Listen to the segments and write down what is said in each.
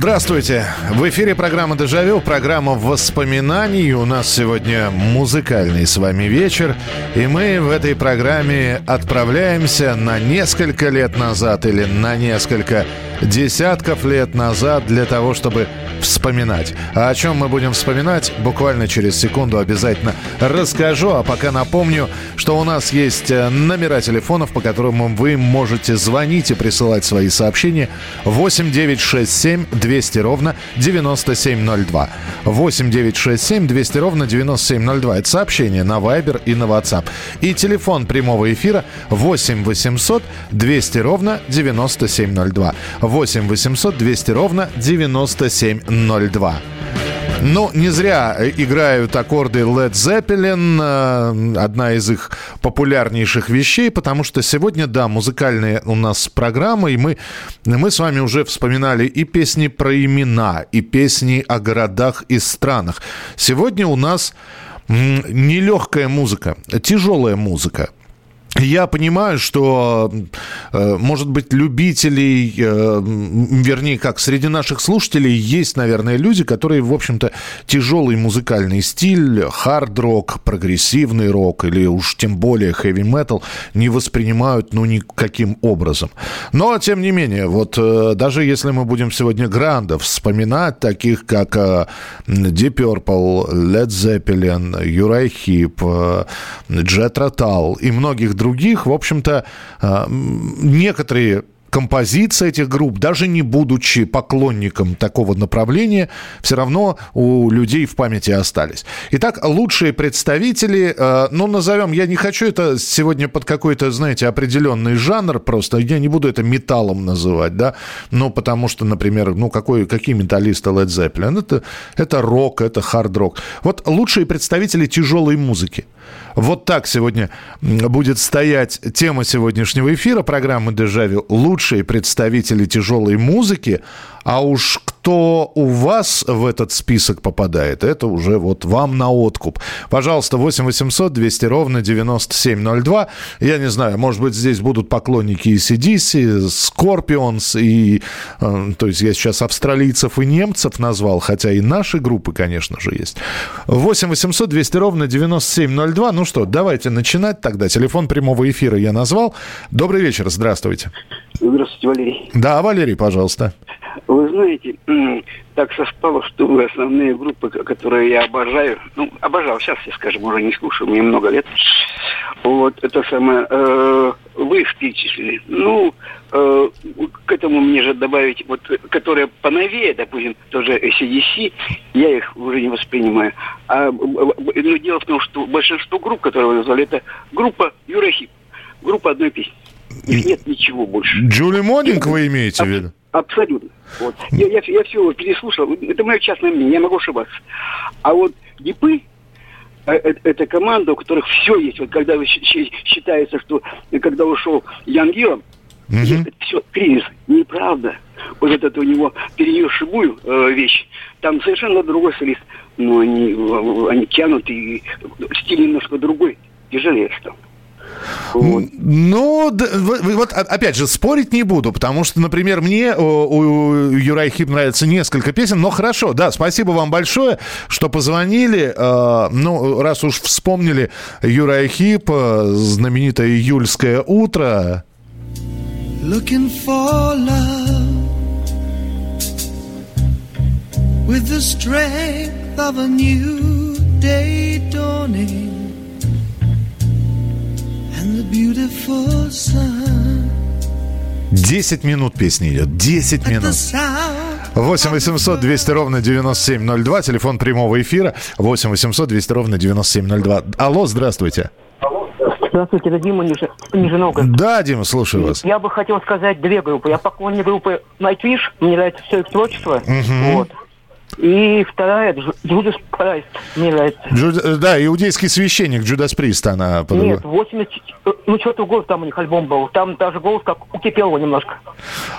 Здравствуйте! В эфире программа «Дежавю», программа воспоминаний. У нас сегодня музыкальный с вами вечер. И мы в этой программе отправляемся на несколько лет назад или на несколько десятков лет назад для того, чтобы вспоминать. А о чем мы будем вспоминать, буквально через секунду обязательно расскажу. А пока напомню, что у нас есть э, номера телефонов, по которым вы можете звонить и присылать свои сообщения. 8 9 6 7 200 ровно 9702. 8 9 6 7 200 ровно 9702. Это сообщение на Viber и на WhatsApp. И телефон прямого эфира 8 800 200 ровно 9702. 8 800 200 ровно 9702. Ну, не зря играют аккорды Led Zeppelin, э, одна из их популярнейших вещей, потому что сегодня, да, музыкальная у нас программа, и мы, мы с вами уже вспоминали и песни про имена, и песни о городах и странах. Сегодня у нас нелегкая музыка, тяжелая музыка. Я понимаю, что, э, может быть, любителей, э, вернее, как среди наших слушателей есть, наверное, люди, которые, в общем-то, тяжелый музыкальный стиль, хард-рок, прогрессивный рок или уж тем более хэви-метал не воспринимают, ну, никаким образом. Но, тем не менее, вот э, даже если мы будем сегодня грандов вспоминать, таких как Deep Purple, Led Zeppelin, Юрай Хип, Джет Ротал и многих других, в общем-то, э, некоторые композиции этих групп, даже не будучи поклонником такого направления, все равно у людей в памяти остались. Итак, лучшие представители, э, ну, назовем, я не хочу это сегодня под какой-то, знаете, определенный жанр просто, я не буду это металлом называть, да, ну, потому что, например, ну, какой, какие металлисты Led Zeppelin? Это, это рок, это хард-рок. Вот лучшие представители тяжелой музыки. Вот так сегодня будет стоять тема сегодняшнего эфира программы «Дежавю». Лучшие представители тяжелой музыки. А уж кто у вас в этот список попадает, это уже вот вам на откуп. Пожалуйста, 8 800 200 ровно 9702. Я не знаю, может быть, здесь будут поклонники и CDC, Scorpions, и, э, то есть я сейчас австралийцев и немцев назвал, хотя и наши группы, конечно же, есть. 8 800 200 ровно 9702. Ну что, давайте начинать тогда. Телефон прямого эфира я назвал. Добрый вечер, здравствуйте. Здравствуйте, Валерий. Да, Валерий, пожалуйста. Вы знаете, так совпало, что вы основные группы, которые я обожаю, ну, обожал, сейчас я, скажем, уже не слушаю, мне много лет. Вот, это самое, э, вы их перечислили. Ну, э, к этому мне же добавить, вот, которые поновее, допустим, тоже ACDC, я их уже не воспринимаю. А, б- б- но дело в том, что большинство групп, которые вы назвали, это группа Юрахип, группа одной песни. Их нет ничего больше. Джули Монинг вы имеете в Аб- виду? Абсолютно. Вот. Я, я, я все переслушал. Это мое частное мнение, я могу ошибаться. А вот Дипы, э, э, это команда, у которых все есть. Вот когда считается, что когда ушел Ян Гиллом, это все кризис. Неправда. Вот этот у него перенесшую э, вещь. Там совершенно другой солист. Но они, они тянут, и стиль немножко другой. Тяжелее стал. Вот. Ну, да, вот опять же, спорить не буду, потому что, например, мне о, у Юрай Хип нравится несколько песен, но хорошо, да, спасибо вам большое, что позвонили. Э, ну, раз уж вспомнили Юрай Хип, э, знаменитое июльское утро. looking for love with the strength of a new day dawning 10 минут песни идет, 10 at the минут. sound 8 800 200 ровно 9702, телефон прямого эфира 8 800 200 ровно 9702. Алло, здравствуйте. Здравствуйте, это Дима Нижи- Нижиногород. Да, Дима, слушаю вас. Я бы хотел сказать две группы. Я поклонник группы Nightwish, мне нравится все их творчество. Вот. И вторая, Дж- Judas Priest, мне нравится. Джуд- э, Да, иудейский священник Джудас Прист, она под- Нет, 80... э, Ну, что-то год там у них альбом был. Там даже голос как у Кипелова немножко.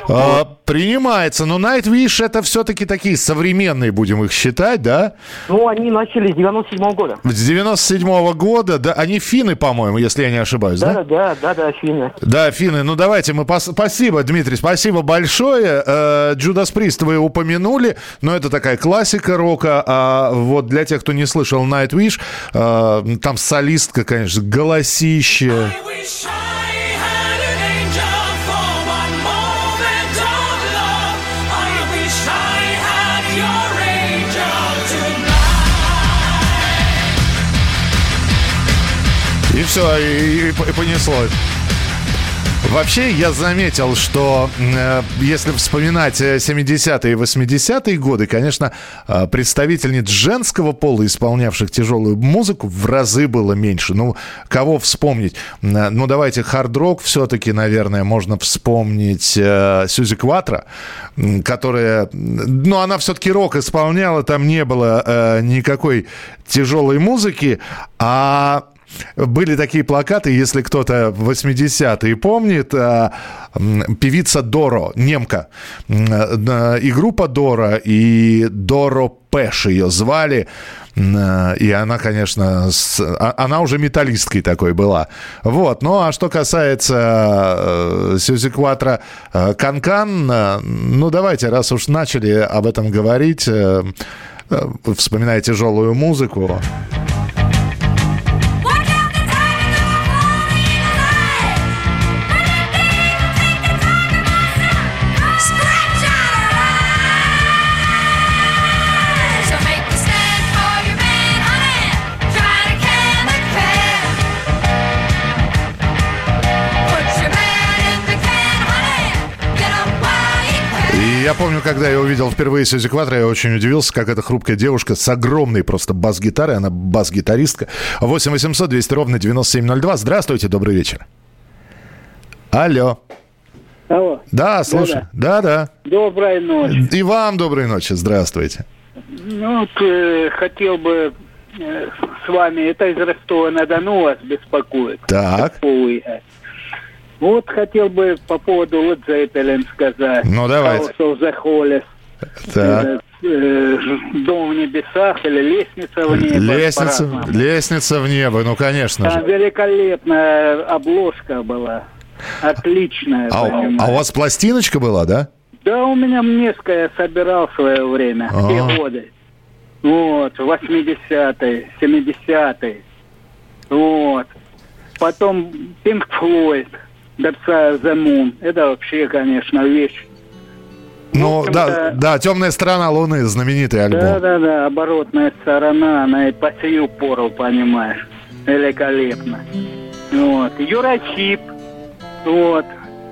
А, принимается. Но Nightwish это все-таки такие современные, будем их считать, да? Ну, они начали с 97 года. С 97 года, да, они финны, по-моему, если я не ошибаюсь, да? Да, да, да, да, Афина. Да, финны. Ну давайте мы пос- спасибо, Дмитрий, спасибо большое. Э, Джудас Прист вы упомянули, но это такая классика рока. А вот для тех, кто не слышал Nightwish, э, там солистка, конечно, голосище. И все, и, и- и понеслось. Вообще, я заметил, что э, если вспоминать э, 70-е и 80-е годы, конечно, э, представительниц женского пола, исполнявших тяжелую музыку, в разы было меньше. Ну, кого вспомнить? Э, Ну, давайте, хард-рок все-таки, наверное, можно вспомнить э, Сюзи Кватро, которая... Ну, она все-таки рок исполняла, там не было э, никакой тяжелой музыки, а... Были такие плакаты, если кто-то в 80-е помнит, а, певица Доро, немка, и группа Доро, и Доро Пэш ее звали, э, и она, конечно, с- а- она уже металлисткой такой была. Вот, ну а что касается э, Сюзи Кватро э, Канкан, э, ну давайте, раз уж начали об этом говорить, вспоминая тяжелую музыку, помню, когда я увидел впервые Сьюзи Кватро, я очень удивился, как эта хрупкая девушка с огромной просто бас-гитарой, она бас-гитаристка. 8 800 200 ровно 9702. Здравствуйте, добрый вечер. Алло. Алло, Да, слушай. Да-да. доброй ночи. И вам доброй ночи. Здравствуйте. Ну, вот, э, хотел бы э, с вами, это из Ростова-на-Дону вас беспокоит. Так. Ой, э. Вот хотел бы по поводу Led Zeppelin сказать. Ну, давайте. House of the Holy. Так. Э, э, Дом в небесах или лестница в небо. Лестница, лестница в небо, ну, конечно Там же. великолепная обложка была. Отличная, А, а у вас пластиночка была, да? Да, у меня несколько я собирал в свое время, в те А. годы. Вот, 80-е, 70-е. Вот. Потом Pink Floyd, The Moon. Это вообще, конечно, вещь. Ну, да, да, «Темная сторона Луны», знаменитый альбом. Да-да-да, оборотная сторона, она и по сию пору, понимаешь. Великолепно. Вот. Юрачип. Вот.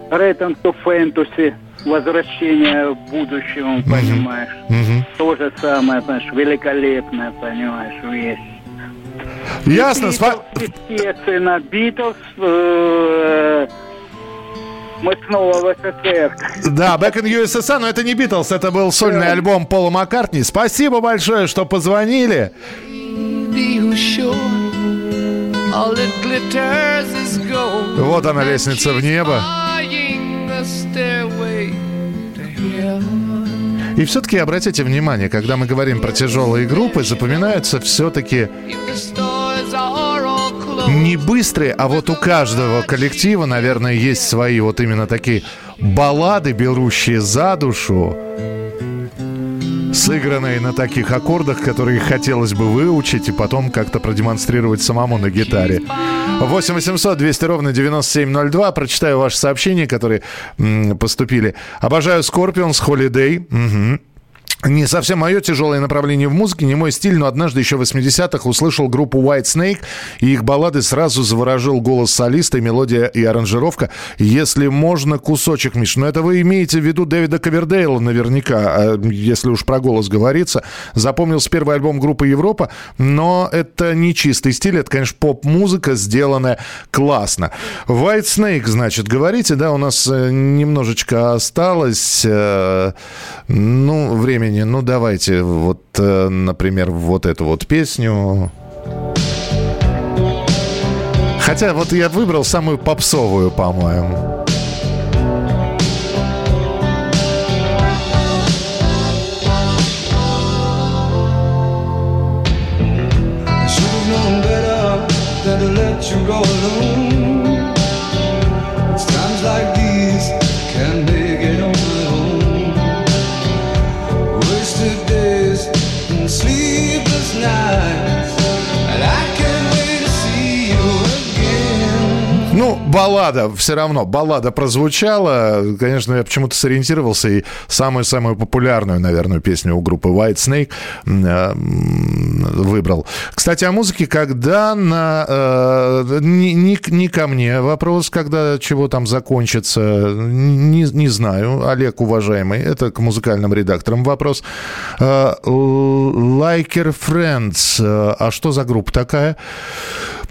Return to Fantasy. Возвращение в будущем, понимаешь. Мгм. То же самое, понимаешь, великолепная, понимаешь, вещь. Ясно, Битлз, естественно, Битлз. э, Мы снова в СССР. Да, Back in USSR, но это не Битлз, это был сольный альбом Пола Маккартни. Спасибо большое, что позвонили. Вот она, лестница в небо. И все-таки обратите внимание, когда мы говорим про тяжелые группы, запоминаются все-таки не быстрые, а вот у каждого коллектива, наверное, есть свои вот именно такие баллады, берущие за душу, сыгранные на таких аккордах, которые хотелось бы выучить и потом как-то продемонстрировать самому на гитаре. 8 800 200 ровно 9702. Прочитаю ваши сообщения, которые м, поступили. Обожаю Scorpions Holiday. Мгм. Не совсем мое тяжелое направление в музыке, не мой стиль, но однажды еще в 80-х услышал группу White Snake, и их баллады сразу заворожил голос солиста, мелодия и аранжировка. Если можно, кусочек, Миш. Но это вы имеете в виду Дэвида Ковердейла наверняка, а если уж про голос говорится. Запомнился первый альбом группы Европа, но это не чистый стиль, это, конечно, поп-музыка, сделанная классно. White Snake, значит, говорите, да, у нас э, немножечко осталось, э, ну, времени. Ну, давайте, вот, э, например, вот эту вот песню. Хотя вот я выбрал самую попсовую, по-моему. Баллада, все равно, баллада прозвучала. Конечно, я почему-то сориентировался и самую-самую популярную, наверное, песню у группы White Snake э, выбрал. Кстати, о музыке, когда на... э, не, не- не ко мне вопрос, когда чего там закончится, не, не знаю. Олег, уважаемый, это к музыкальным редакторам вопрос. Э, Liker Friends, э, а что за группа такая?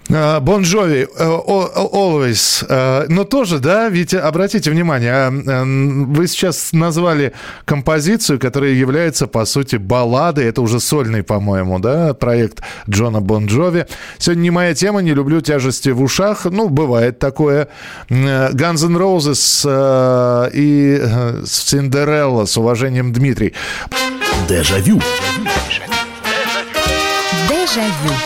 Бон Джови, Always. Э, Но тоже, да, ведь обратите внимание, а, э, вы сейчас назвали композицию, которая является, по сути, балладой. Это уже сольный, по-моему, да, проект Джона Бон Джови. Сегодня не моя тема, не люблю тяжести в ушах. Ну, бывает такое. Э, Guns N' Roses э, и э, Синдерелла с уважением Дмитрий. Дежавю. Дежавю.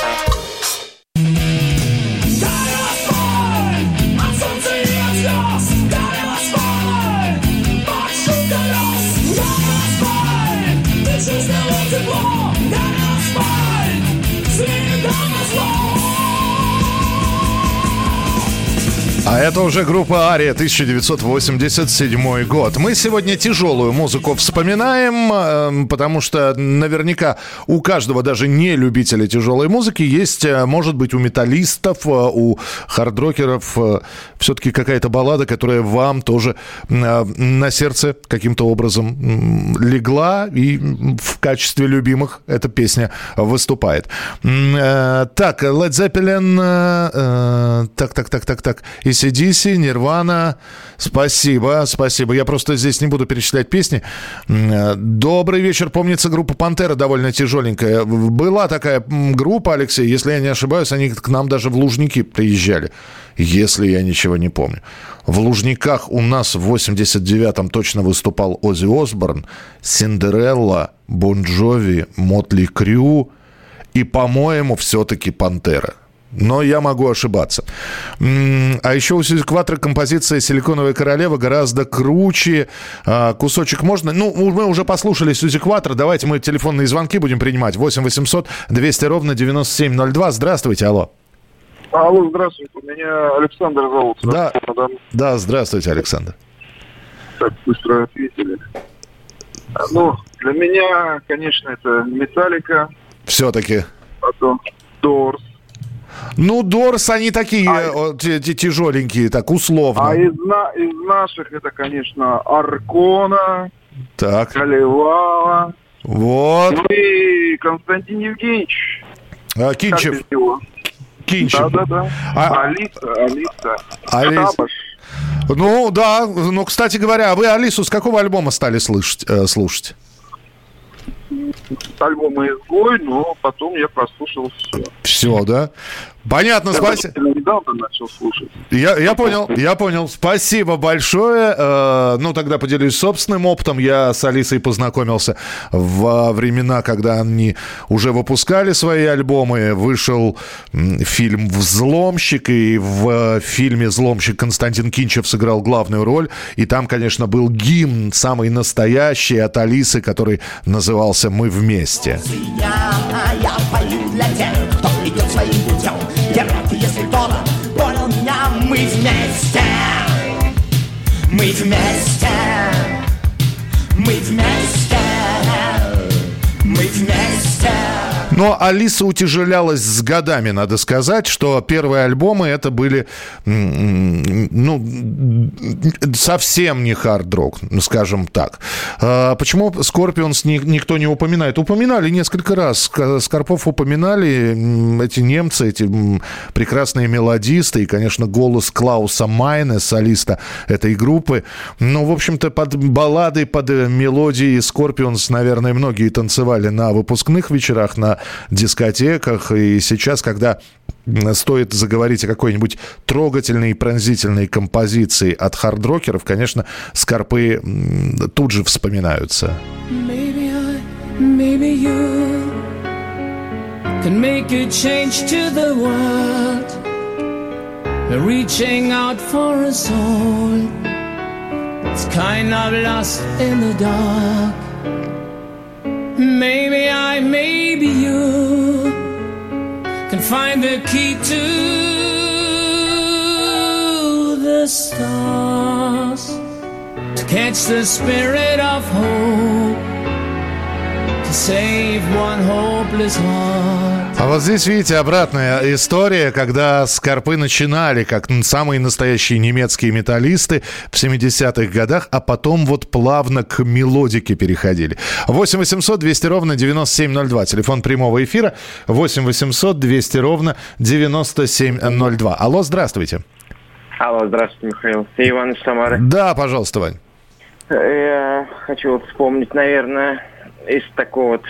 А это уже группа Ария, 1987 год. Мы сегодня тяжелую музыку вспоминаем, эм, потому что наверняка у каждого, даже не любителя тяжелой музыки, есть, э, может быть, у металлистов, э, у хардрокеров все-таки какая-то баллада, которая вам тоже э, на сердце каким-то образом легла, и в качестве любимых эта песня выступает. Э, Так, Led Zeppelin, э, э, так, так, так, так, так, ACDC, Nirvana, спасибо, спасибо. Я просто здесь не буду перечислять песни. Э, Добрый вечер, помнится, группа Пантера довольно тяжеленькая. Была такая группа, Алексей, если я не ошибаюсь, они к нам даже в Лужники приезжали, если я ничего не помню. В Лужниках у нас в 89-м точно выступал Оззи Осборн, Синдерелла, Бон Джови, Мотли Крю и, по-моему, все-таки Пантера. Но я могу ошибаться. А еще у Кватро композиция «Силиконовая королева» гораздо круче. А, Кусочек можно... Ну, мы уже послушали Сьюзи Кватро. Давайте мы телефонные звонки будем принимать. 8 800 200 ровно 9702. Здравствуйте, алло. Алло, здравствуйте. Меня Александр зовут. Да. Да. Здравствуйте, Александр. Так быстро ответили. Ну, для меня, конечно, это Металлика, Все-таки. потом Дорс. Ну, Дорс, они такие те- те- тяжеленькие, так, условно. А из, на- из наших это, конечно, Аркона, Так, Калевала. вот. Ну и Константин Евгеньевич. А, Кинчев. Кинчев. Да-да-да. А- Алиса, Алиса. Алиса. Шабаш. Ну, да. Ну, кстати говоря, а вы Алису с какого альбома стали слышать, э, слушать? Альбом «Изгой», но потом я прослушал все. Все, да? Понятно, спасибо. недавно начал слушать. Я, я понял, я понял. Спасибо большое. Э, ну, тогда поделюсь собственным опытом. Я с Алисой познакомился во времена, когда они уже выпускали свои альбомы. Вышел фильм «Взломщик», и в фильме «Взломщик» Константин Кинчев сыграл главную роль. И там, конечно, был гимн самый настоящий от Алисы, который назывался «Мы вместе». Мы вместе. Мы вместе Но Алиса утяжелялась с годами, надо сказать, что первые альбомы это были, ну, совсем не хард-рок, скажем так. А Почему Скорпионс никто не упоминает? Упоминали несколько раз. Скорпов упоминали эти немцы, эти прекрасные мелодисты и, конечно, голос Клауса Майне, солиста этой группы. Ну, в общем-то, под баллады, под э, мелодии Скорпионс, наверное, многие танцевали на выпускных вечерах, на дискотеках. И сейчас, когда стоит заговорить о какой-нибудь трогательной и пронзительной композиции от хардрокеров, конечно, скорпы тут же вспоминаются. Maybe I, maybe you can make a change to the world. Reaching out for us all. It's kind of lost in the dark. Maybe I, maybe you can find the key to the stars to catch the spirit of hope, А вот здесь, видите, обратная история, когда скорпы начинали как самые настоящие немецкие металлисты в 70-х годах, а потом вот плавно к мелодике переходили. 8 800 200 ровно 9702. Телефон прямого эфира 8 800 200 ровно 9702. Алло, здравствуйте. Алло, здравствуйте, Михаил. Ты Иван из Самары. Да, пожалуйста, Вань. Я хочу вот вспомнить, наверное, из такого вот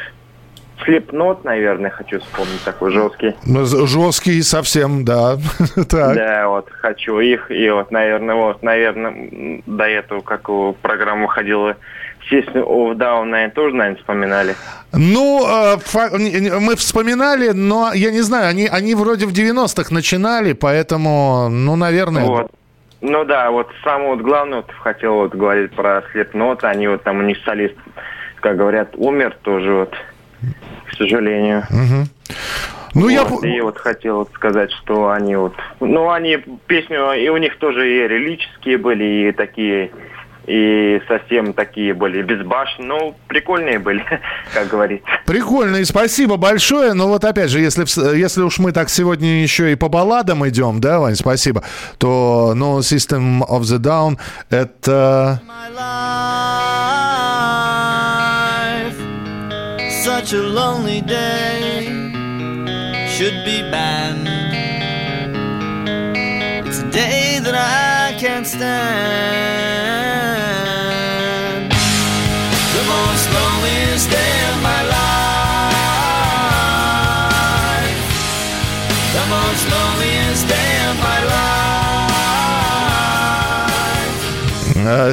слепнот, наверное, хочу вспомнить такой жесткий. Ну, Жесткий совсем, да. Да, вот хочу их. И вот, наверное, вот, наверное, до этого, как программа выходила, естественно, Off Down, наверное, тоже, наверное, вспоминали. Ну, э, не- мы вспоминали, но я не знаю, они, они вроде в 90-х начинали, поэтому, ну, наверное... Вот. Ну да, вот самое вот главное, вот хотел вот говорить про Слепнот, они вот там у них солист, как говорят, умер тоже вот, к сожалению. Мгм. Ну, я... Вот, И вот хотел вот сказать, что они вот... Ну, они песню... И у них тоже и релические были, и такие... И совсем такие были безбашенные. Ну, прикольные были, как говорится. Прикольно, и спасибо большое. Но вот опять же, если, если уж мы так сегодня еще и по балладам идем, да, Вань, спасибо, то, ну, System of the Down это... life. Such a lonely day should be banned. It's a day that I can't stand.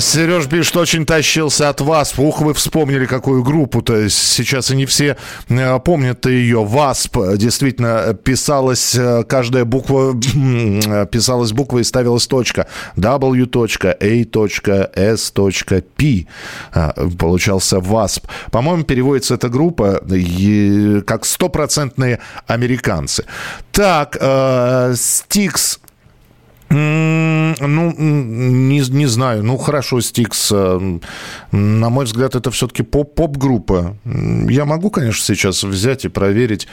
Сереж пишет, очень тащился от вас. Ух, вы вспомнили, какую группу. То есть сейчас и не все э, помнят ее. ВАСП. Действительно, писалась э, каждая буква, э, писалась буква и ставилась точка. W.A.S.P. А, Получался ВАСП. По-моему, переводится эта группа как стопроцентные американцы. Так, э, Стикс Ну, не, не знаю. Ну, хорошо, Стикс. э, На мой взгляд, это все-таки поп- поп-группа. Я могу, конечно, сейчас взять и проверить.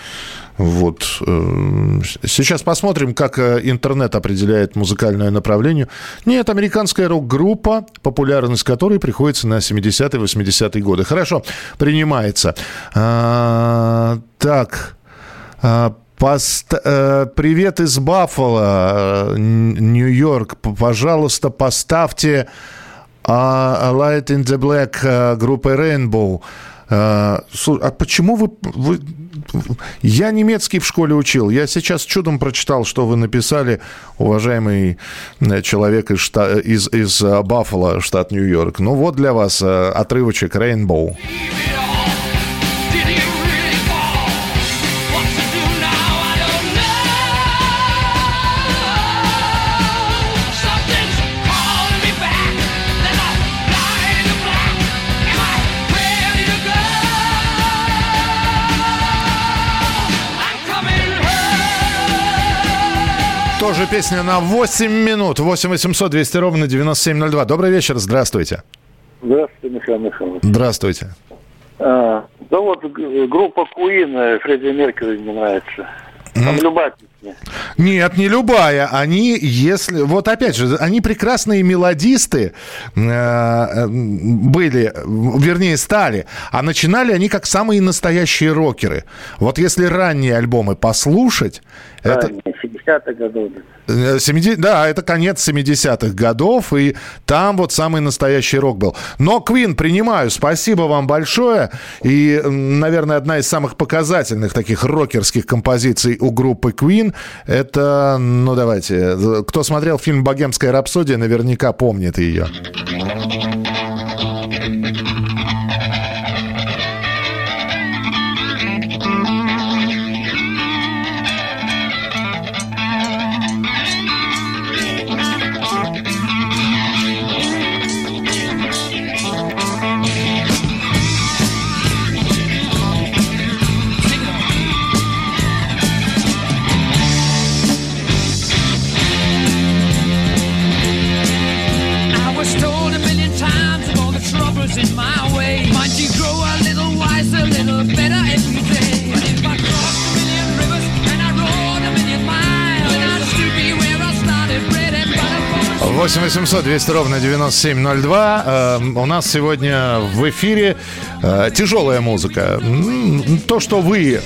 Вот. э, Сейчас посмотрим, как э, интернет определяет музыкальное направление. Нет, американская рок-группа, популярность которой приходится на 70-е, 80-е годы. Хорошо, принимается. А, Так. Пост- э, Привет из Баффало, э, Нью-Йорк. Пожалуйста, поставьте а, Light in the Black э, группы Rainbow. А, почему вы, вы... Я немецкий в школе учил. Я сейчас чудом прочитал, что вы написали, уважаемый э, человек из, шта- из, из э, Баффало, штат Нью-Йорк. Ну вот для вас э, отрывочек «Рейнбоу». Тоже песня на 8 минут. 8 800 200 ровно 9702. Добрый вечер, здравствуйте. Здравствуйте, Михаил Михайлович. Здравствуйте. А, да вот г- группа Queen, э, Фредди Меркьюри мне нравится. Там любая песня. Нет, не любая. Они, если... Вот опять же, они прекрасные мелодисты э, э, были, вернее, стали. А начинали они как самые настоящие рокеры. Вот если ранние альбомы послушать... Это... Ранее, 70-х годов. Э, 70 да, это конец 70-х годов, и там вот самый настоящий рок был. Но Queen принимаю, спасибо вам большое. И, наверное, одна из самых показательных таких рокерских композиций у группы Queen, это, ну давайте, кто смотрел фильм «Богемская рапсодия», наверняка помнит ее. 800 200 ровно 9702. Э, у нас сегодня в эфире э, тяжелая музыка. То, что вы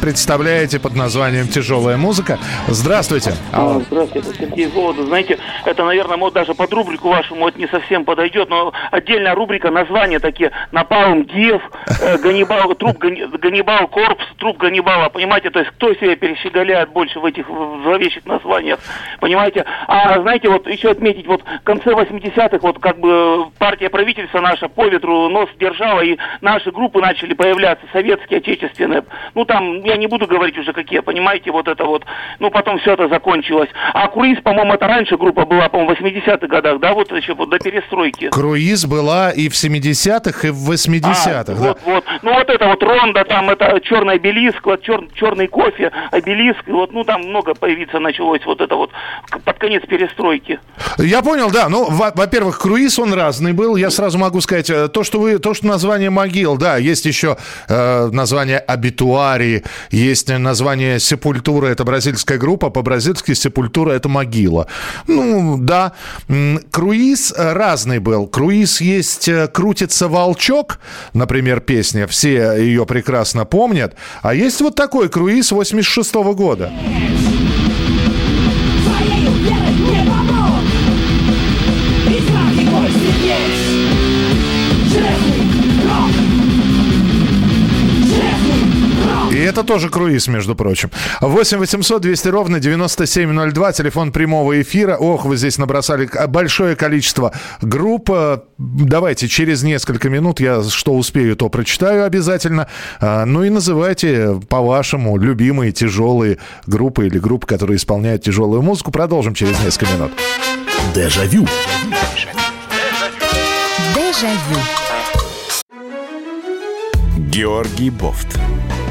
представляете под названием тяжелая музыка. Здравствуйте. Алло. Здравствуйте, Сергей Голодов. Знаете, это, наверное, может даже под рубрику вашему это не совсем подойдет, но отдельная рубрика, названия такие Напалм Гев, э, Ганнибал, труп Ганнибал Корпс, труп Ганнибала, понимаете, то есть кто себе перещеголяет больше в этих в- зловещих названиях, понимаете? А знаете, вот еще отметить, вот в конце 80-х, вот как бы партия правительства наша по ветру нос держала, и наши группы начали появляться, советские, отечественные. Ну, там, я не буду говорить уже какие, понимаете, вот это вот. Ну, потом все это закончилось. А Круиз, по-моему, это раньше группа была, по-моему, в 80-х годах, да, вот еще вот до перестройки. Круиз была и в 70-х, и в 80-х. да. Вот, вот. Ну, вот это вот Ронда, там это черный обелиск, вот чер- черный кофе, обелиск, вот, ну, там много появиться началось, вот это вот под конец перестройки. Я понял, да. Ну, во- во-первых, круиз он разный был. Я сразу могу сказать, э, то, что вы, то, что название могил, да, есть еще э, название обитуари, есть название сепультура, это бразильская группа, по-бразильски сепультура это могила. Ну, да. Круиз разный был. Круиз есть э, крутится волчок, например, песня, все ее прекрасно помнят. А есть вот такой круиз 86 года. Это тоже круиз, между прочим. 8 800 200 ровно 9702, телефон прямого эфира. Ох, вы здесь набросали большое количество групп. Э, Давайте через несколько минут я что успею, то прочитаю обязательно. А, Ну и называйте по-вашему любимые тяжелые группы или группы, которые исполняют тяжелую музыку. Продолжим через несколько минут. Дежавю. Дежавю. Георгий Бофт.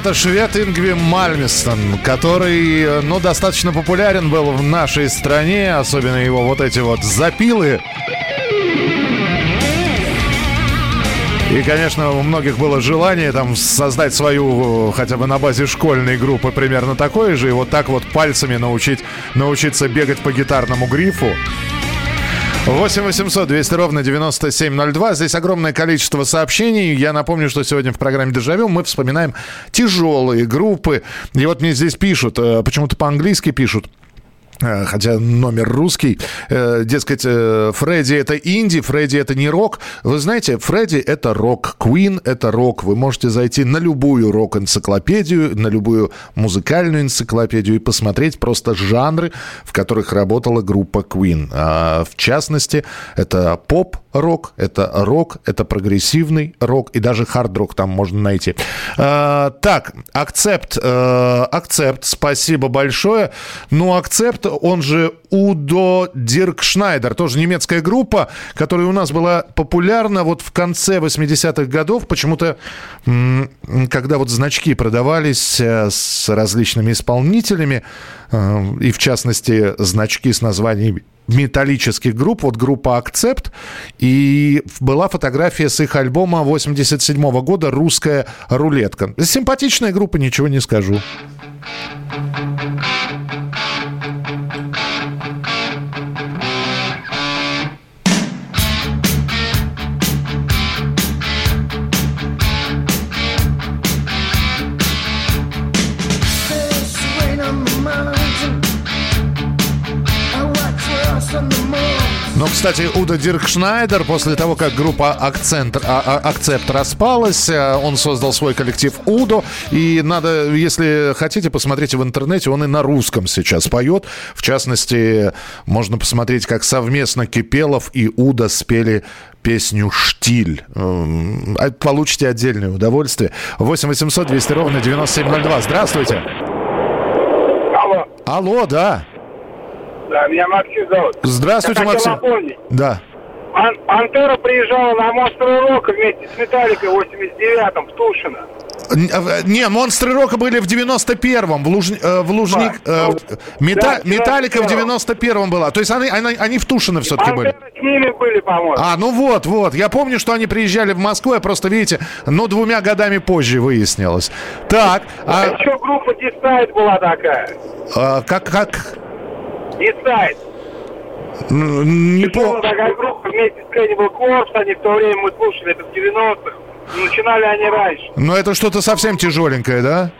это швед Ингви Мальмистон, который, э, ну, достаточно популярен был в нашей стране, особенно его вот эти вот запилы. И, конечно, у многих было желание там создать свою, э, хотя бы на базе школьной группы, примерно такое же, и вот так вот пальцами научить, научиться бегать по гитарному грифу. 8 800 200 ровно 9702. Здесь огромное количество сообщений. Я напомню, что сегодня в программе «Дежавю» мы вспоминаем тяжелые группы. И вот мне здесь пишут, э, почему-то по-английски пишут. Э, Хотя номер русский, э, дескать, э, Фредди это инди, Фредди это не рок. Вы знаете, Фредди это рок, Queen это рок. Вы можете зайти на любую рок-энциклопедию, на любую музыкальную энциклопедию и посмотреть просто жанры, в которых работала группа Queen. А, в частности, это поп, рок, это рок, это прогрессивный рок и даже хард-рок там можно найти. А, так, акцепт, э, акцепт, спасибо большое. Ну, акцепт, он же Удо Дирк Шнайдер, тоже немецкая группа, которая у нас была популярна вот в конце 80-х годов. Почему-то, когда вот значки продавались э, с различными исполнителями, э, и в частности значки с названием металлических групп, вот группа «Акцепт», и была фотография с их альбома 87 года «Русская рулетка». Симпатичная группа, ничего не скажу. There's кстати, Уда Дирк Шнайдер, после того, как группа Акцент, а- а- Акцепт распалась, э, он создал свой коллектив Удо. И надо, если хотите, посмотрите в интернете, он и на русском сейчас поет. В частности, можно посмотреть, как совместно Кипелов и Уда спели песню «Штиль». М, а Получите отдельное удовольствие. 8 800 200 ровно 9702. Здравствуйте. Алло, Алло, да. Да, меня Максим зовут. Здравствуйте, Я Максим. напомнить, Да. Ан- Антера приезжала на Монстры Рока вместе с Металликой в 89-м в Тушино. Э, Не, монстры рока были в 91-м, в, Луж... э, в Лужник. э, в- Мета- Да, Металлика в 91-м. 91-м была. То есть они, они, они в Тушино все-таки были. С ними были, по-моему. А, ну вот, вот. Я помню, что они приезжали в Москву, я просто, видите, ну, двумя годами позже выяснилось. Так, а, Еще группа Дистайт была такая. а, как, как, Дистайт. м, не Была по... такая группа вместе с Cannibal Corpse. Они в то время мы слушали, это в 90-х. Начинали они раньше. Ну, это что-то совсем тяжеленькое, да?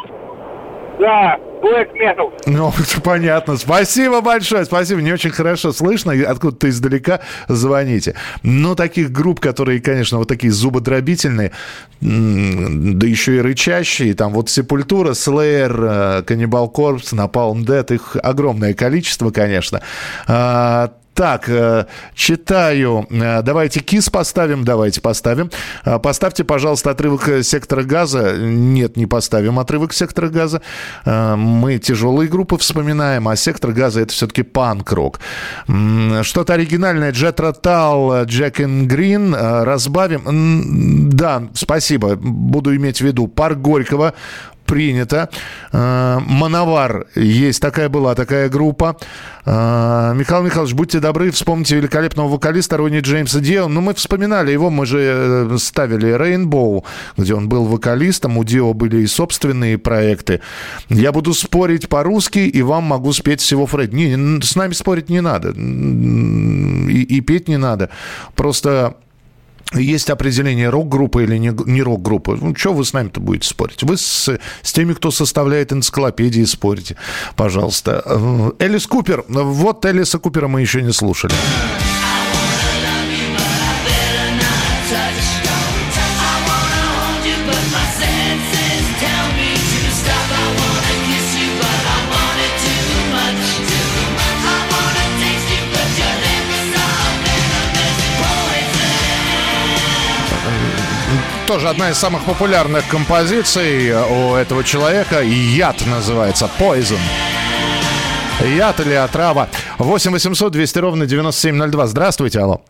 Да, Black Metal. Ну, понятно. Спасибо большое. Спасибо. Не очень хорошо слышно. Откуда-то издалека звоните. Но таких групп, которые, конечно, вот такие зубодробительные, да еще и рычащие, там вот Сепультура, Slayer, Каннибал Корпс, Napalm Dead, их огромное количество, конечно. Так, э, читаю. Э, Давайте кис поставим, давайте поставим. А, Поставьте, пожалуйста, отрывок э, сектора газа. Нет, не поставим отрывок сектора газа. Э, Мы тяжелые группы вспоминаем, а сектор газа это все-таки панк-рок. Что-то оригинальное. Джет Ротал, Джек Грин. э, Разбавим. Да, спасибо. Буду иметь в виду. Парк Горького принято. Э, Мановар есть такая была, такая группа. Э, Михаил Михайлович, будьте добры, вспомните великолепного вокалиста Ронни Джеймса Дио. Ну, мы вспоминали его, мы же э, ставили Rainbow, где он был вокалистом, у Дио были и собственные проекты. Я буду спорить по-русски, и вам могу спеть всего Фред. Не, с нами спорить не надо. И, и петь не надо. Просто есть определение рок-группы или не, не рок-группы. Ну, что вы с нами-то будете спорить? Вы с, с теми, кто составляет энциклопедии, спорите. Пожалуйста. Э, Элис Купер. Вот Элиса Купера мы еще не слушали. Тоже одна из самых популярных композиций у этого человека. Яд называется. Poison. Яд или отрава. 8 800 200 ровно 9702. Здравствуйте, алло.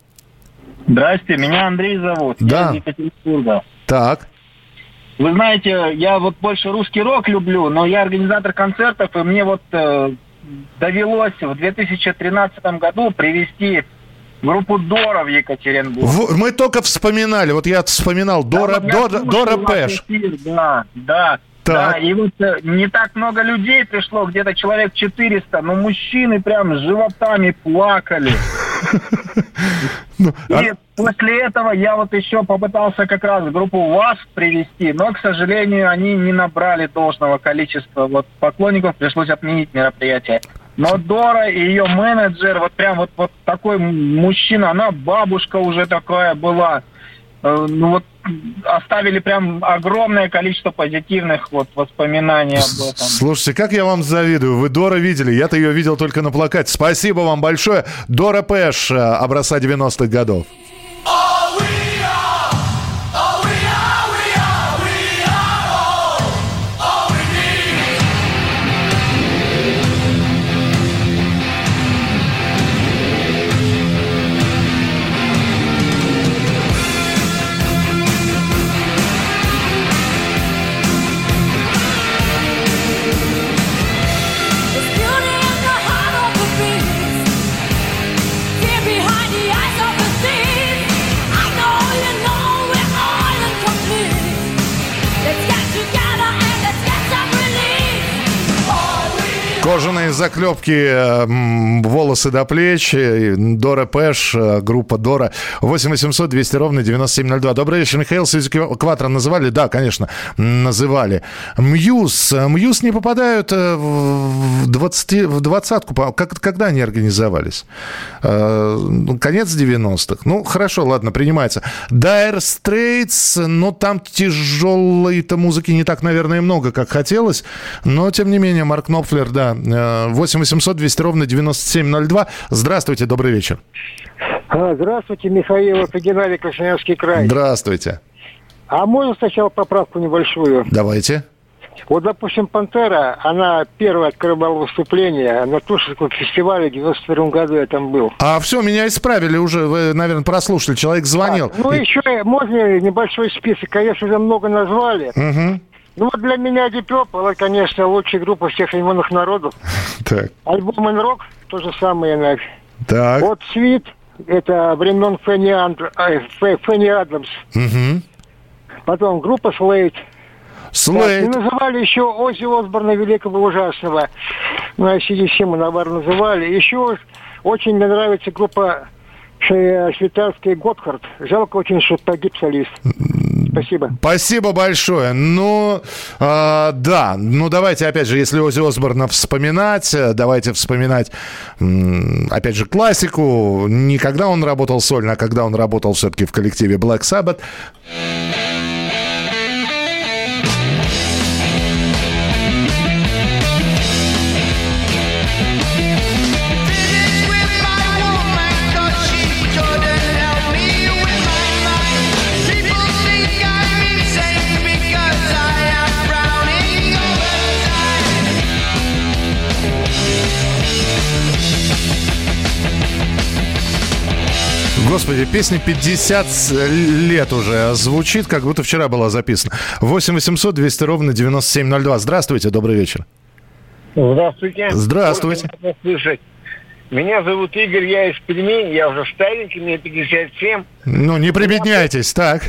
Здрасте, меня Андрей зовут. Да. Я из Екатеринбурга. Так. Вы знаете, я вот больше русский рок люблю, но я организатор концертов, и мне вот э, довелось в 2013 году привести группу Дора в Екатеринбург. В- мы только вспоминали, вот я вспоминал, Дора, Да, вот Дора, Дора Пэш. эфир, Да, да. Так. Да, и вот э, не так много людей пришло, где-то человек 400, но мужчины прям с животами плакали. Ну, И а после этого я вот еще попытался как раз группу ВАС привести, но, к сожалению, они не набрали должного количества вот поклонников, пришлось отменить мероприятие. Но Дора и ее менеджер, вот прям вот, вот такой мужчина, она бабушка уже такая была. Э, Ну вот оставили прям огромное количество позитивных вот воспоминаний об этом. Слушайте, как я вам завидую. Вы Дора видели, я-то ее видел только на плакате. Спасибо вам большое. Дора Пэш, э, образца 90-х годов. Заклепки, э, м, волосы до плеч, э, Доро Пеш, э, группа Доро. 8 800 200 ровно 9702. Добрый вечер, Михаил Сьюзи Кватро называли? Да, конечно, называли. Muse. Muse не попадают э, в 20, в двадцатку. Как, когда они организовались? Ну, Конец 90-х. Ну, хорошо, ладно, принимается. Dire Straits, ну, там тяжелой-то музыки не так, наверное, много, как хотелось. Но, тем не менее, Марк Knopfler, да. Э, 8 800 200 ровно 9702. Здравствуйте, добрый вечер. А, Здравствуйте, Михаил, Геннадий Красноярский край. Здравствуйте. А можно сначала поправку небольшую? Давайте. Вот, допустим, «Пантера», она первая открывала выступление на Тушинском фестивале в 91 году я там был. А все, меня исправили уже. Вы, наверное, прослушали. Человек звонил. Ну, еще можно небольшой список, конечно, уже много назвали. Мгм. Ну, вот для меня Deep Purple, это, конечно, лучшая группа всех временных народов. Так. Альбом «Инрок» то же самое. на- Так. Вот «Свит» это времен Фенни, Андр- Фенни Адамс. Мгм. Потом группа Слейт. Слейт. И называли еще Ози Осборна Великого Ужасного. На CDC мы, наверное, называли. Еще очень мне нравится группа ше- швейцарская Готхард. Жалко очень, что погиб солист. Спасибо. Спасибо большое. Ну, а, да, ну давайте, опять же, если Ози Осборна вспоминать, э, давайте вспоминать, опять же, классику. Не когда он работал сольно, а когда он работал все-таки в коллективе Black Sabbath. Господи, песня 50 лет уже звучит, как будто вчера была записана. 8 800 200 ровно 9702. Здравствуйте, добрый вечер. Здравствуйте. Здравствуйте. Слышать. Меня зовут Игорь, я из Перми, я уже старенький, мне 57. Ну, не прибедняйтесь, так.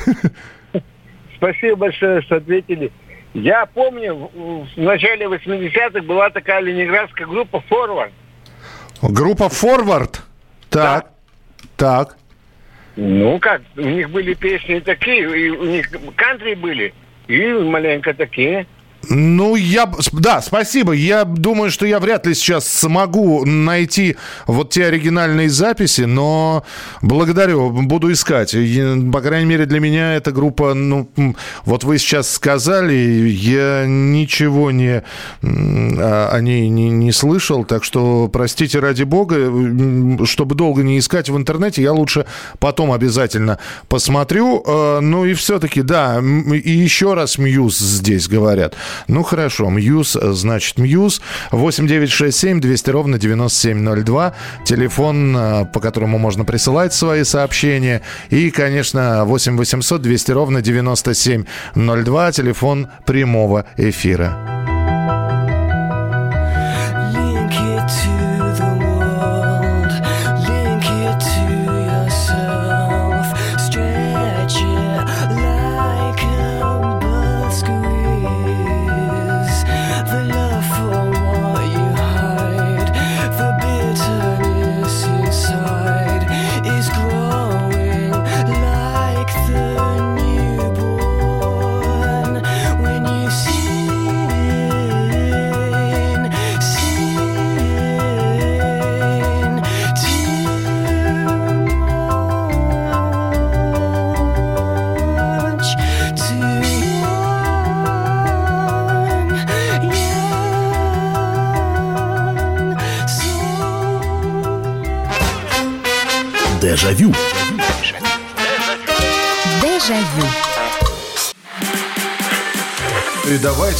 Спасибо большое, что ответили. Я помню, в начале 80-х была такая ленинградская группа «Форвард». Группа Forward. Так. Так. Ну как, у них были песни такие, и у них кантри были, и маленько такие. Ну, я... Да, спасибо. Я думаю, что я вряд ли сейчас смогу найти вот те оригинальные записи, но благодарю, буду искать. По крайней мере, для меня эта группа, ну, вот вы сейчас сказали, я ничего не о ней не, не слышал, так что, простите ради бога, м, чтобы долго не искать в интернете, я лучше потом обязательно посмотрю. Э, Ну и все-таки, да, и еще раз Muse здесь говорят. Ну, хорошо, Muse, э, значит, Muse. 8 9 6 7 200 ровно 9702. Телефон, э, по которому можно присылать свои сообщения. И, конечно, 8 800 200 ровно 9702. Телефон прямого эфира.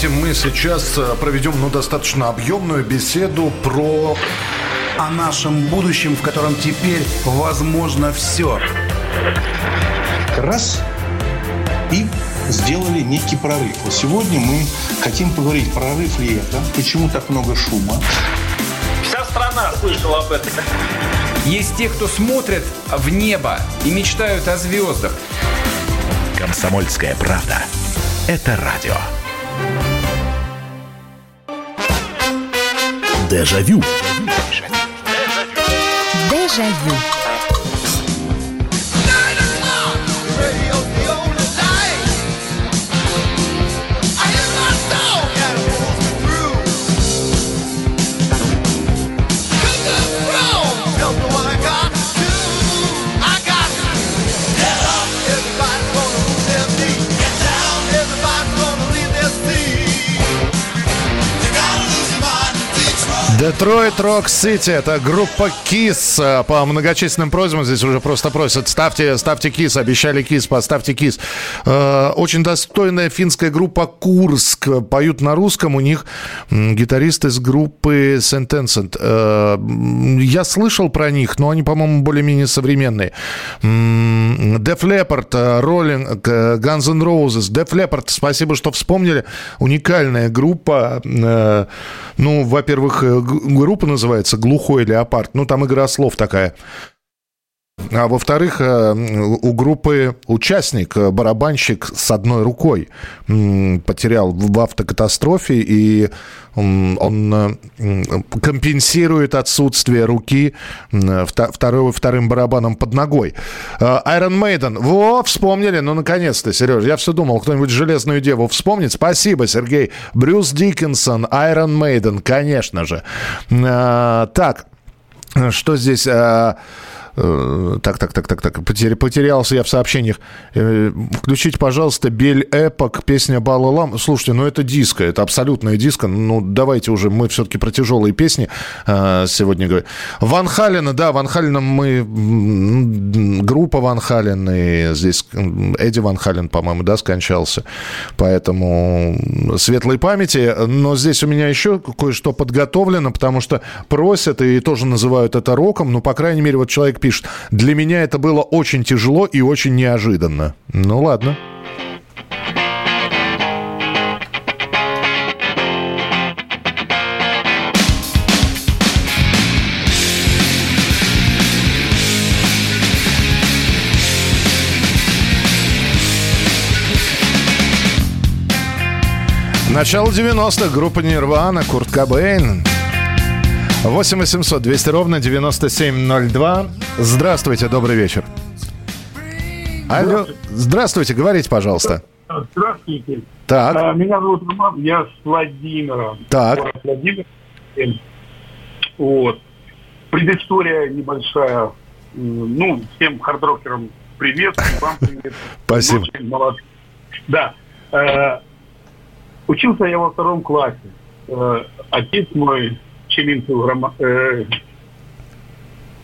Давайте мы сейчас э, проведем ну, достаточно объемную беседу про... О нашем будущем, в котором теперь возможно все. Раз и сделали некий прорыв. Вот сегодня мы хотим поговорить, прорыв ли это, почему так много шума. Вся страна слышала об этом. Есть те, кто смотрят в небо и мечтают о звездах. Комсомольская правда. Это радио. Дежавю. Дежавю. Detroit Rock City. Это группа Kiss. По многочисленным просьбам здесь уже просто просят. Ставьте, ставьте Kiss. Обещали Kiss, поставьте Kiss. Э, Очень достойная финская группа Курск. Поют на русском. У них гитарист из группы Sentenced. Я слышал про них, но они, по-моему, более-менее современные. Def э, Rolling, э, Guns N' Roses. Def Leppard, спасибо, что вспомнили. Уникальная группа. Э, Ну, во-первых, э, группа называется «Глухой леопард». Ну, там игра слов такая. А во-вторых, э, у группы участник, э, барабанщик с одной рукой потерял в автокатастрофе, и он э, компенсирует отсутствие руки второй, вторым барабаном под ногой. Iron Maiden. Во, вспомнили. Ну, наконец-то, Сереж. Я все думал, кто-нибудь «Железную деву» вспомнит. Спасибо, Сергей. Брюс Диккенсон, Iron Maiden, конечно же. Так, что здесь? Э, Так, так, так, так, так. Потер- Потерялся я в сообщениях. Э, Включите, пожалуйста, Бель Эпок, песня Балалам. Слушайте, ну это диско, это абсолютная диско. Ну давайте уже, мы все-таки про тяжелые песни э, сегодня говорим. Ван Халена, да, Ван Халена мы... Группа Ван Хален, и здесь Эдди Ван Хален, по-моему, да, скончался. Поэтому светлой памяти. Но здесь у меня еще кое-что подготовлено, потому что просят и тоже называют это роком. Ну, по крайней мере, вот человек пишет, для меня это было очень тяжело и очень неожиданно. Ну, ладно. Начало 90-х, группа Нирвана, Курт Кобейн. 8 800 200 ровно 9702. Здравствуйте, добрый вечер. Алло, здравствуйте, говорите, пожалуйста. Здравствуйте. Так. А, Меня зовут Роман, я с Владимира. Так. Владимир. Вот. Предыстория небольшая. Ну, всем хардрокерам привет, вам привет. Спасибо. Очень молодцы. Да. Э, Учился я во втором классе. Э, Отец мой, Челинцев, э,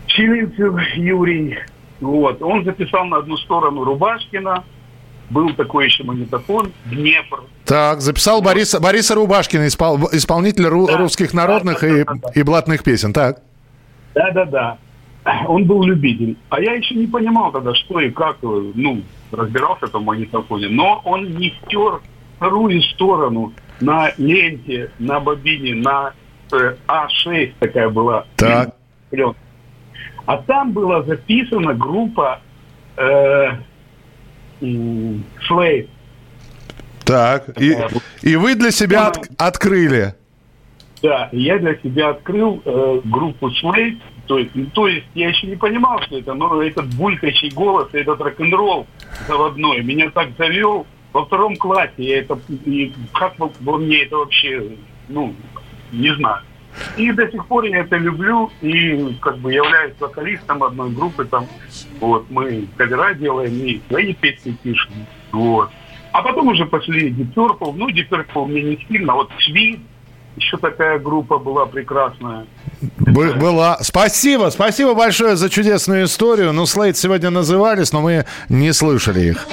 Челинцев Юрий, вот, он записал на одну сторону Рубашкина, был такой еще магнитофон, Днепр. Так, записал Бориса, Бориса Рубашкина, испол- исполнитель ру- русских народных и, и блатных песен. Так. Да-да-да. Он был любитель. А я еще не понимал тогда, что и как, ну, разбирался в этом магнитофоне. Но он не стер вторую сторону на ленте, на бобине, на А6 такая была. Так. А там была записана группа э. Так. И, и вы для себя от- открыли. Да, я для себя открыл э, группу Slave. То есть, ну, то есть я еще не понимал, что это, но этот булькающий голос, этот рок-н-ролл заводной меня так завел во втором классе. Я это, и как во мне это вообще, ну, не знаю. И до сих пор я это люблю и как бы являюсь вокалистом одной группы там. Вот, мы кавера делаем и свои песни пишем. Вот. А потом уже пошли Deep. Ну, Deep мне не сильно. Вот Свит, еще такая группа была прекрасная. Бы- была. Спасибо, спасибо большое за чудесную историю. Ну, Слейд сегодня назывались, но мы не слышали их.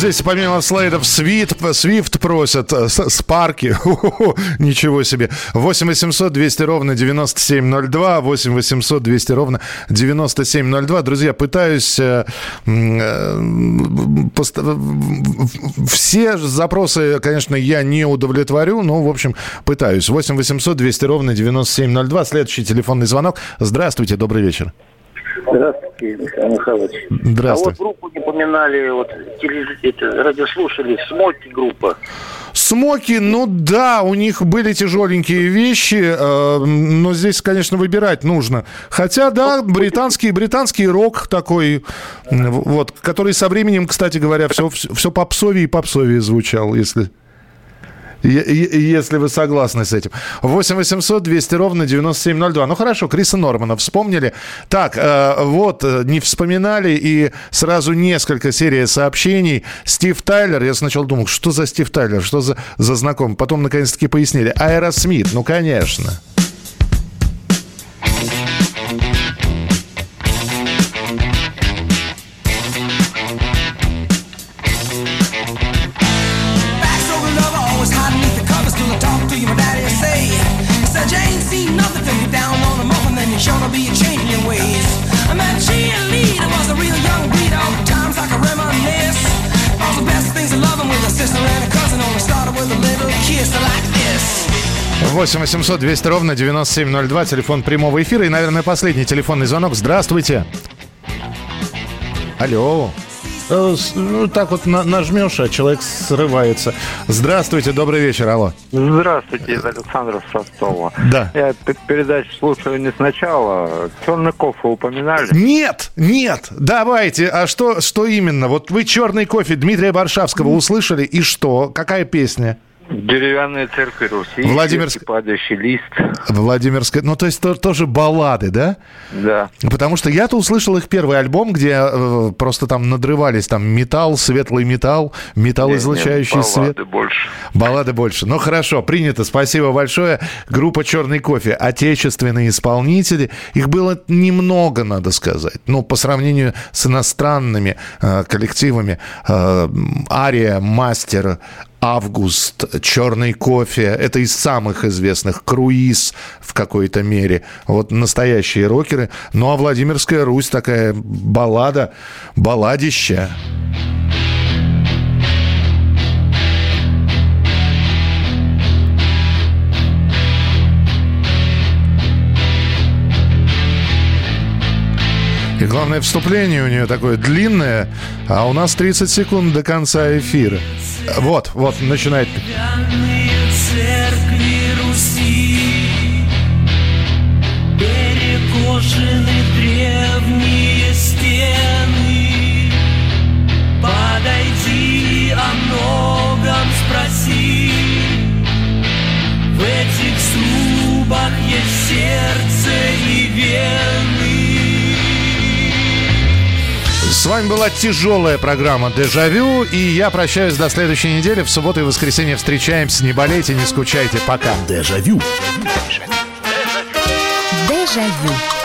Здесь помимо слайдов Свит, Свифт просят, э, Спарки. Ничего себе. 8 800 200 ровно 9702, 8 800 200 ровно 9702. Друзья, пытаюсь... э, э, Все запросы, конечно, я не удовлетворю, но, в общем, пытаюсь. 8 800 200 ровно 9702. Следующий телефонный звонок. Здравствуйте, добрый вечер. Здравствуйте, Михаил Михайлович. Здравствуй. А вот группу не поминали, вот телез- это, радиослушали, Смоки группа. Смоки, ну да, у них были тяжеленькие вещи, э, но здесь, конечно, выбирать нужно. Хотя, да, британский, британский рок такой, вот, который со временем, кстати говоря, все, все попсовее и попсовее звучал, если... Если вы согласны с этим. 8 800 200 ровно 9702. Ну хорошо, Криса Нормана вспомнили. Так, э, вот, э, не вспоминали, и сразу несколько серий сообщений. Стив Тайлер, я сначала думал, что за Стив Тайлер, что за, за знакомый. Потом, наконец-таки, пояснили. Аэросмит, ну, конечно. 8 800 200 ровно 9702, телефон прямого эфира. И, наверное, последний телефонный звонок. Здравствуйте. Алло. Э, Ну, так вот на- нажмешь, а человек срывается. Здравствуйте, добрый вечер, алло. Здравствуйте, из Александра Состова. Да. Я передачу слушаю не сначала. Черный кофе упоминали? Нет, нет, давайте. А что, что именно? Вот вы «Черный кофе» Дмитрия Варшавского услышали, и что? Какая песня? Деревянные церкви Руси. Владимирск- ветки, Падающий лист. Владимирская. Ну, то есть то- тоже баллады, да? Да. Потому что я-то услышал их первый альбом, где э, просто там надрывались там металл, светлый металл, металл, излучающий свет. баллады больше. Баллады больше. Ну хорошо, принято. Спасибо большое. Группа Черный кофе. Отечественные исполнители. Их было немного, надо сказать. Ну, по сравнению с иностранными э, коллективами. Э, Ария, Мастер, Август, Черный кофе. Это из самых известных. Круиз в какой-то мере. Вот настоящие рокеры. Ну а Владимирская Русь такая баллада, балладища. И главное, вступление у нее такое длинное, а у нас 30 секунд до конца эфира. Вот, вот, начинает. Перекошены древние стены Подойди о многом спроси вами была тяжелая программа «Дежавю», и я прощаюсь до следующей недели. В субботу и воскресенье встречаемся. Не болейте, не скучайте. Пока. Дежавю. Дежавю.